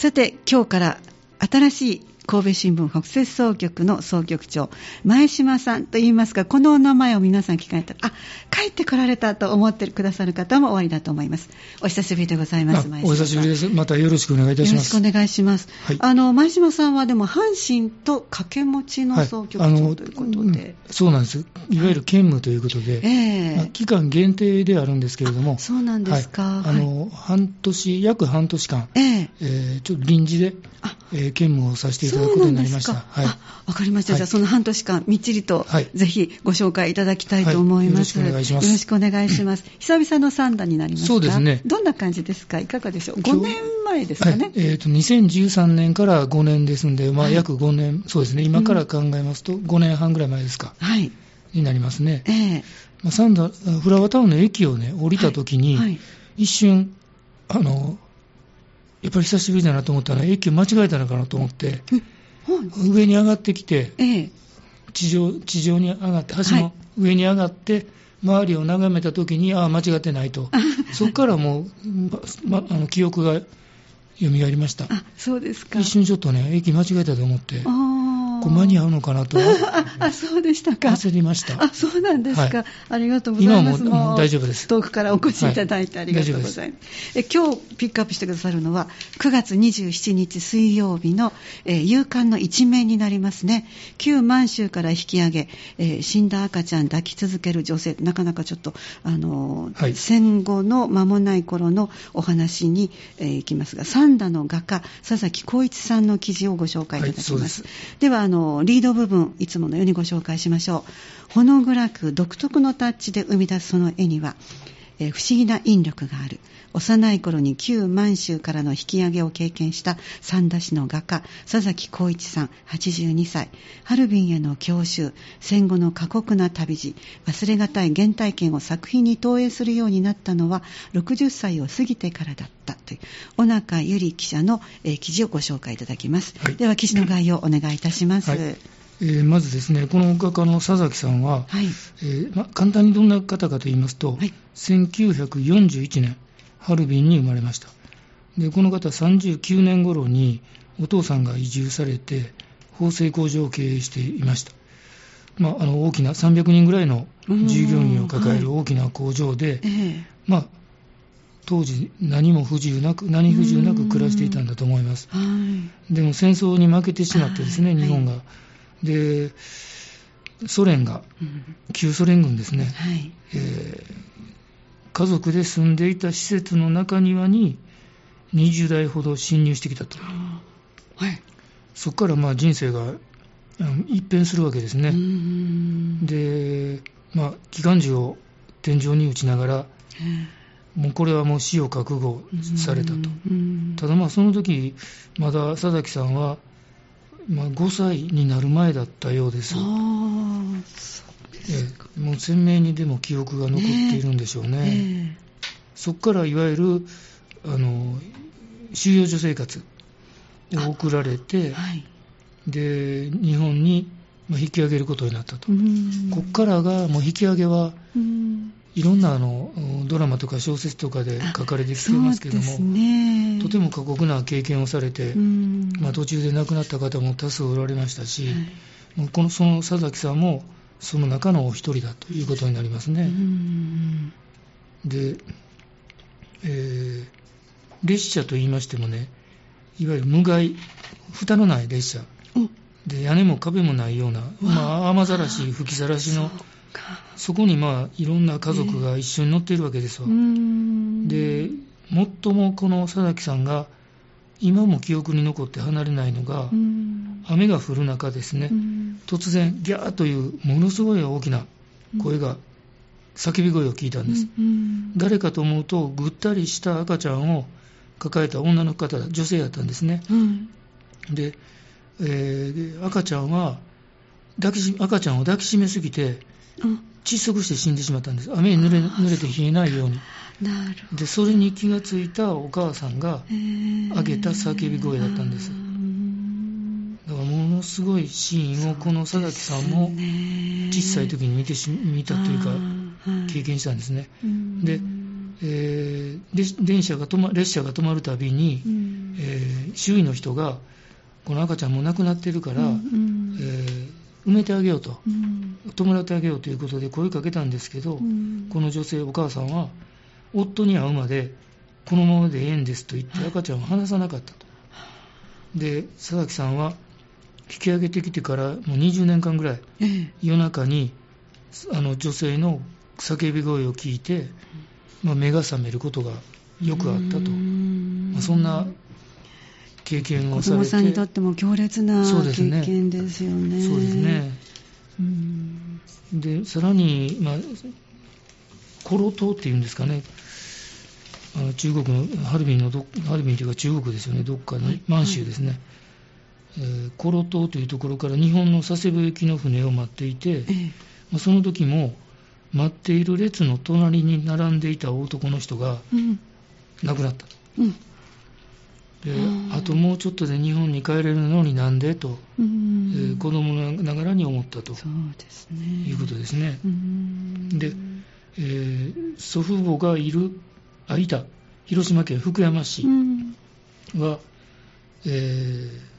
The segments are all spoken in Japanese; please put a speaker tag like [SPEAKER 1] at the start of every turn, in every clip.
[SPEAKER 1] さて今日から新しい神戸新聞北摂総局の総局長前島さんといいますかこのお名前を皆さん聞かれたらあ帰ってこられたと思ってくださる方もおありだと思います。お久しぶりでございます。前島
[SPEAKER 2] お久しぶりです。またよろしくお願いいたします。
[SPEAKER 1] よろしくお願いします、はい、あの前島さんはでも阪神と掛け持ちの総局長、ということで、
[SPEAKER 2] そうなんです。いわゆる兼務ということで、えーまあ、期間限定であるんですけれども。
[SPEAKER 1] そうなんですか、
[SPEAKER 2] あの半年約半年間、えーえー、ちょっと臨時で、えー、兼務をさせていただくことになりました。はい、
[SPEAKER 1] わかりました、はい、じゃあその半年間みっちりと、はい、ぜひご紹介いただきたいと思います。
[SPEAKER 2] よろしくお願いします。
[SPEAKER 1] よろしくお願いします。久々の三段になりますか？
[SPEAKER 2] そうですね。
[SPEAKER 1] どんな感じですか？いかがでしょう ?5 年前ですかね？
[SPEAKER 2] えっ、ー、と、2013年から5年ですんで、まあ約5年、そうですね、今から考えますと5年半ぐらい前ですか？はい。になりますね。ええー、まあ、サンダフラワータウンの駅をね、降りた時に、一瞬、あの、やっぱり久しぶりだなと思ったら、駅を間違えたのかなと思って、上に上がってきて、地上地上に上がって、橋の上に上がって、周りを眺めたときに、ああ、間違ってないと、そこからもう、ま、あの記憶が蘇りました。
[SPEAKER 1] あそうですか。
[SPEAKER 2] 一瞬ちょっとね、駅間違えたと思って。こう間に合うのかなと。
[SPEAKER 1] あそうでしたか。
[SPEAKER 2] 焦りました。
[SPEAKER 1] あそうなんですか、はい、ありがとうございます。
[SPEAKER 2] 今も大丈夫です。
[SPEAKER 1] 遠くからお越しいただいてありがとうございます、はい、え今日ピックアップしてくださるのは9月27日水曜日の、えー、夕刊の一面になりますね。旧満州から引き上げ、えー、死んだ赤ちゃん抱き続ける女性。なかなかちょっとあのーはい、戦後の間もない頃のお話に、えー、いきますが三田の画家佐々木浩一さんの記事をご紹介いただきます、ではのリード部分いつものようにご紹介しましょう。ほの暗く独特のタッチで生み出すその絵には、えー、不思議な引力がある。幼い頃に旧満州からの引き上げを経験した三田市の画家佐々木浩一さん82歳。ハルビンへの教習戦後の過酷な旅路忘れがたい原体験を作品に投影するようになったのは60歳を過ぎてからだったという小中由里記者の、えー、記事をご紹介いただきます、はい、では記事の概要をお願いいたします、はい。
[SPEAKER 2] えー、まずですね、この画家の佐々木さんは、はい。えーま、簡単にどんな方かと言いますと、はい、1941年、ハルビンに生まれました。でこの方39年頃にお父さんが移住されて縫製工場を経営していました、まあ、あの大きな300人ぐらいの従業員を抱える大きな工場で、はい。まあ、当時何も不自由なく何不自由なく暮らしていたんだと思います、でも戦争に負けてしまってですね日本が、でソ連が旧ソ連軍ですね、はい。えー家族で住んでいた施設の中庭に20代ほど侵入してきたと、はい、そこからまあ人生が一変するわけですね。で、まあ、機関銃を天井に撃ちながらもうこれはもう死を覚悟されたと。ただまあその時まだ佐々木さんはまあ、5歳になる前だったようです。ええ、もう鮮明にでも記憶が残っているんでしょうね。ねそこからいわゆるあの収容所生活を送られて、はい、で日本に引き上げることになったと。ここからがもう引き上げはいろんなあのドラマとか小説とかで書かれてきてますけども、ね、とても過酷な経験をされて、まあ、途中で亡くなった方も多数おられましたし、はい、このその佐々木さんもその中のお一人だということになりますね。で、えー、列車と言いましてもね、いわゆる無害、蓋のない列車、で屋根も壁もないような、まあ、雨ざらし、吹きさらしの、そこにまあいろんな家族が一緒に乗っているわけですわ。で、最もこの佐々木さんが今も記憶に残って離れないのが、雨が降る中ですね、突然、ギャーというものすごい大きな声が、叫び声を聞いたんです。誰かと思うと、ぐったりした赤ちゃんを抱えた女の方、女性だったんですね。で、えー、赤ちゃんは抱きし、赤ちゃんを抱きしめすぎて、窒息して死んでしまったんです。雨に濡れ濡れて冷えないように。で、それに気がついたお母さんが上げた叫び声だったんです。だからものすごいシーンをこの佐々木さんも小さい時に見てし見たというか経験したんですね。で、えー、電車が止ま列車が止まるたびに、えー、周囲の人がこの赤ちゃんも亡くなってるから、うん、えー、埋めてあげようと、うん、弔ってあげようということで声かけたんですけど、うん、この女性お母さんは夫に会うまでこのままでええんですと言って赤ちゃんを離さなかったと。で佐々木さんは引き上げてきてからもう20年間ぐらい、夜中にあの女性の叫び声を聞いて、まあ、目が覚めることがよくあったと、まあ、そんな経験をされて。子供
[SPEAKER 1] さんにとっても強烈な経験ですよね。
[SPEAKER 2] そうですね。でさらに、まあ、コロ島っていうんですかね、あの中国のハルビンのど、ハルビンというか中国ですよね、どっかに、満州ですね、はい、えー、コロ島というところから日本の佐世保行きの船を待っていて、ええ、まあ、その時も、待っている列の隣に並んでいた男の人が亡くなった。うん、であともうちょっとで日本に帰れるのになんでと、えー、子供ながらに思ったとそうです、ね、いうことですね。で、えー、祖父母がいるいた広島県福山市は、えー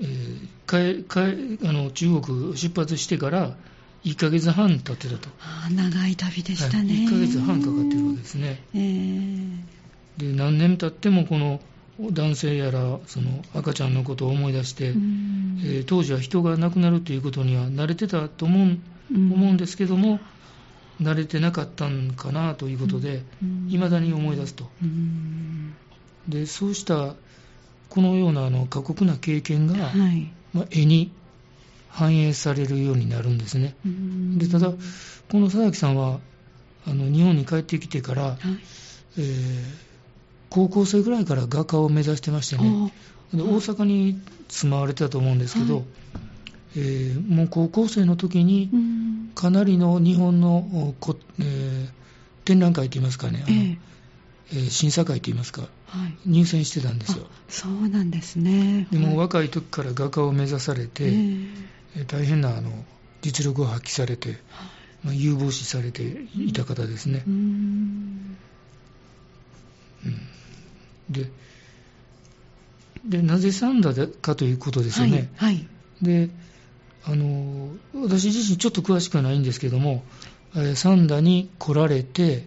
[SPEAKER 2] えー、かかあの中国出発してから1ヶ月半経ってたと。
[SPEAKER 1] あ長い旅でしたね、はい、
[SPEAKER 2] 1ヶ月半かかってるわけですね。えー、で何年経ってもこの男性やらその赤ちゃんのことを思い出して、えー、当時は人が亡くなるということには慣れてたと思う,、思うんですけども、慣れてなかったんかなということで、いまだに思い出すと。でそうしたこのようなあの過酷な経験が、はい、まあ、絵に反映されるようになるんですね。でただ、この佐々木さんはあの日本に帰ってきてから、はい、えー、高校生ぐらいから画家を目指してましてね、で大阪に住まわれてたと思うんですけど、はい、えー、もう高校生の時に、かなりの日本のこ、えー、展覧会といいますかね、あのえー、審査会といいますか、はい、入選してたんですよ。
[SPEAKER 1] そうなんですね。
[SPEAKER 2] でも若い時から画家を目指されて、えー、大変なあの実力を発揮されて、まあ、有望視されていた方ですね。うん、ででなぜサンダかということですよね。はい、はい、であの私自身ちょっと詳しくはないんですけども、えー、サンダに来られて、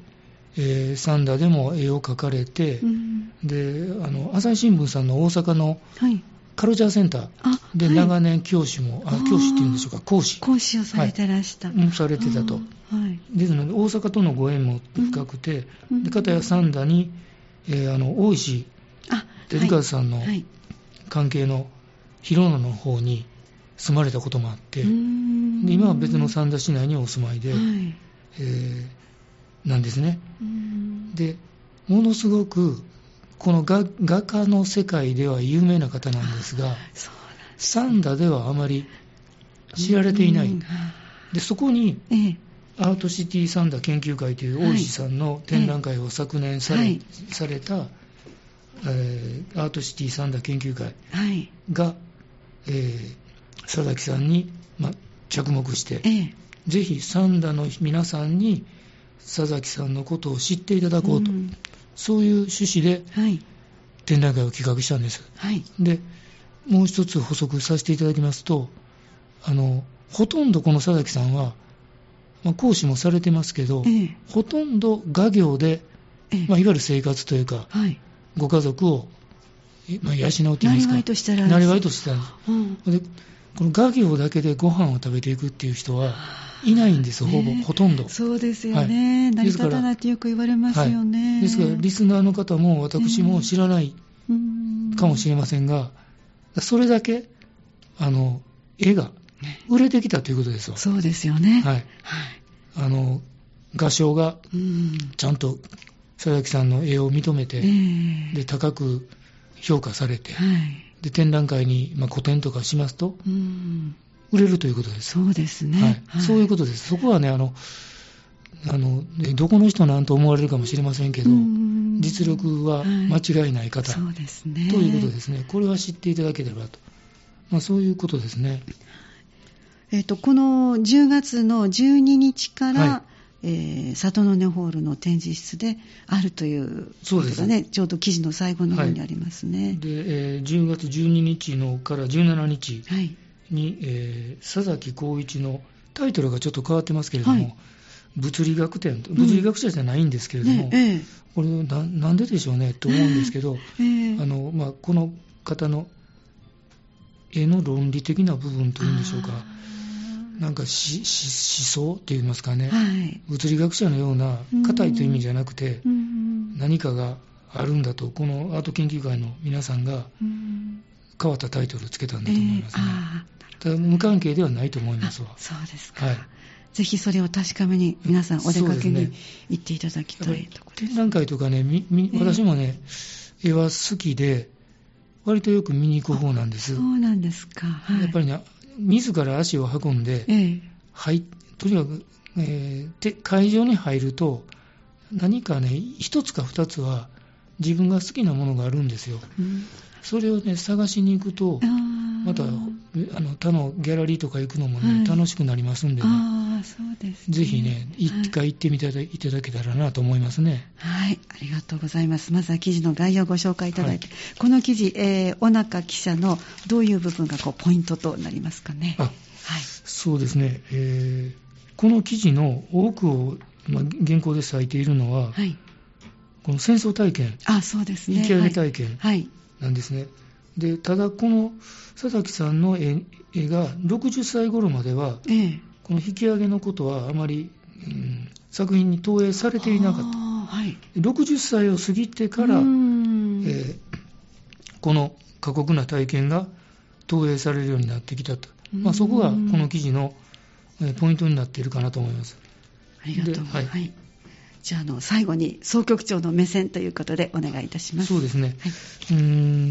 [SPEAKER 2] えー、サンダでも絵を描かれて、うん、であの朝日新聞さんの大阪のカルチャーセンターで長年教師も、はい、あ教師っていうんでしょうか講師。
[SPEAKER 1] 講師をされてらした、
[SPEAKER 2] はい、されてたと、はい、ですので大阪とのご縁も深くて、うん、で片やサンダに、えー、あの大石照和さんの関係の広野の方に住まれたこともあってで今は別の三田市内にお住まいで、はい、えー、なんですね。でものすごくこの画画家の世界では有名な方なんですが 三田ではあまり知られていない。でそこに、ええ。アートシティサンダ研究会という大石さんの展覧会を昨年されはい、された、えー、アートシティサンダ研究会が、はい、えー、佐々木さんに、ま、着目して、ええ、ぜひ三田の皆さんに佐々木さんのことを知っていただこうと、うん、そういう趣旨で、展覧会を企画したんです、はい、でもう一つ補足させていただきますとあのほとんどこの佐々木さんは、まあ、講師もされてますけど、え、ほとんど画業で、まあ、いわゆる生活というか、はい、ご家族を、まあ、養うというんですか？なりわいとしてらなりわいとしてたんです、うん、でこの画業だけでご飯を食べていくっていう人はいないんですほぼ、ほとんど。
[SPEAKER 1] そうですよね。はい、成り立たないってよく言われますよね。
[SPEAKER 2] はい、ですから、リスナーの方も私も知らないかもしれませんが、それだけ、あの、絵が売れてきたということですよ。
[SPEAKER 1] そうですよね。はい。
[SPEAKER 2] あの、画商が、ちゃんと佐々木さんの絵を認めて、で、高く評価されて、はいで展覧会に、まあ、個展とかしますと、うん、売れるということです。
[SPEAKER 1] そうですね、
[SPEAKER 2] はいはい、そういうことです。そこはね、あの、あのどこの人なんと思われるかもしれませんけど、実力は間違いない方、はい、そうですね、ということですね。これは知っていただければと。まあ、そういうことですね。
[SPEAKER 1] えっ、と、この10月の12日から、えー、里の根ホールの展示室であるということがね、ちょうど記事の最後の方にありますね。はい、
[SPEAKER 2] で、えー、10月12日のから17日に、はい、えー、佐々木浩一のタイトルがちょっと変わってますけれども、はい、物理学展、物理学者じゃないんですけれども、うん。ねえ。これな、なんででしょうねと思うんですけど、えー、あのまあ、この方の絵の論理的な部分というんでしょうか。なんか思想って言いますかね、はい、物理学者のような硬いという意味じゃなくて、何かがあるんだと、このアート研究会の皆さんが変わったタイトルをつけたんだと思いますね。えー、無関係ではないと思いますわ。
[SPEAKER 1] そうですか。はいぜひそれを確かめに皆さんお出かけに行っていただきたいところです、
[SPEAKER 2] 展覧会とかね、私もね、絵は好きで、割とよく見に行く方なんです。
[SPEAKER 1] そうなんですか。
[SPEAKER 2] はい、やっぱりね、自ら足を運んで、ええ、はいとにかく、えー、会場に入ると、何かね、一つか二つは自分が好きなものがあるんですよ。うん、それをね、探しに行くと、またあの他のギャラリーとか行くのもね、はい、楽しくなりますんでね。そうですね、ぜひね、一回行ってみていただけたらなと思いますね。
[SPEAKER 1] はい、ありがとうございます。まずは記事の概要をご紹介いただいて、はい、この記事、えー、小中記者のどういう部分がこうポイントとなりますかね。
[SPEAKER 2] あはい、そうですね、えー、この記事の多くを、まあ、原稿で割いているのは、はい、この戦争体験、
[SPEAKER 1] あそうですね、
[SPEAKER 2] 引き上げ体験なんですね。でただ、この佐々木さんの絵が60歳頃までは、ええ、この引き上げのことはあまり、うん、作品に投影されていなかった、はい、60歳を過ぎてから、えー、この過酷な体験が投影されるようになってきたと、まあ、そこがこの記事の、えポイントになっているかなと思います。
[SPEAKER 1] ありがとう。はい、はい、じゃあの最後に総局長の目線ということでお願いいたします。
[SPEAKER 2] そうですね、はい、う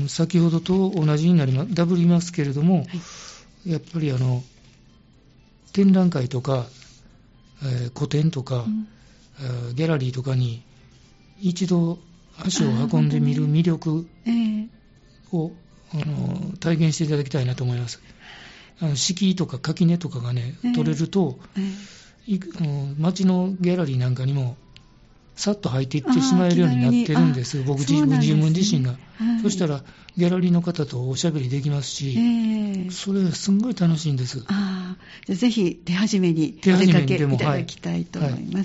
[SPEAKER 2] ん先ほどと同じになりますダブりますけれども、はい、やっぱりあの展覧会とか、えー、個展とか、うん、ギャラリーとかに一度足を運んでみる魅力を、あの体験していただきたいなと思います。あの敷居とか垣根とかがね、取れると、えー、街のギャラリーなんかにもさっと入っていってしまえるようになってるんです、僕自分自分自身が、はい、そしたらギャラリーの方とおしゃべりできますし、えー、それすんごい楽しいんです。
[SPEAKER 1] あじゃぜひ手始めにお出かけいただきたいと思います、はいはい、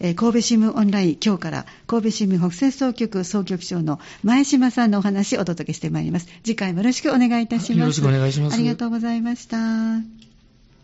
[SPEAKER 1] えー、神戸新聞オンライン、今日から神戸新聞北西総局総局長の前島さんのお話をお届けしてまいります。次回もよろしくお願いいたします。よ
[SPEAKER 2] ろしくお願いします。
[SPEAKER 1] ありがとうございました。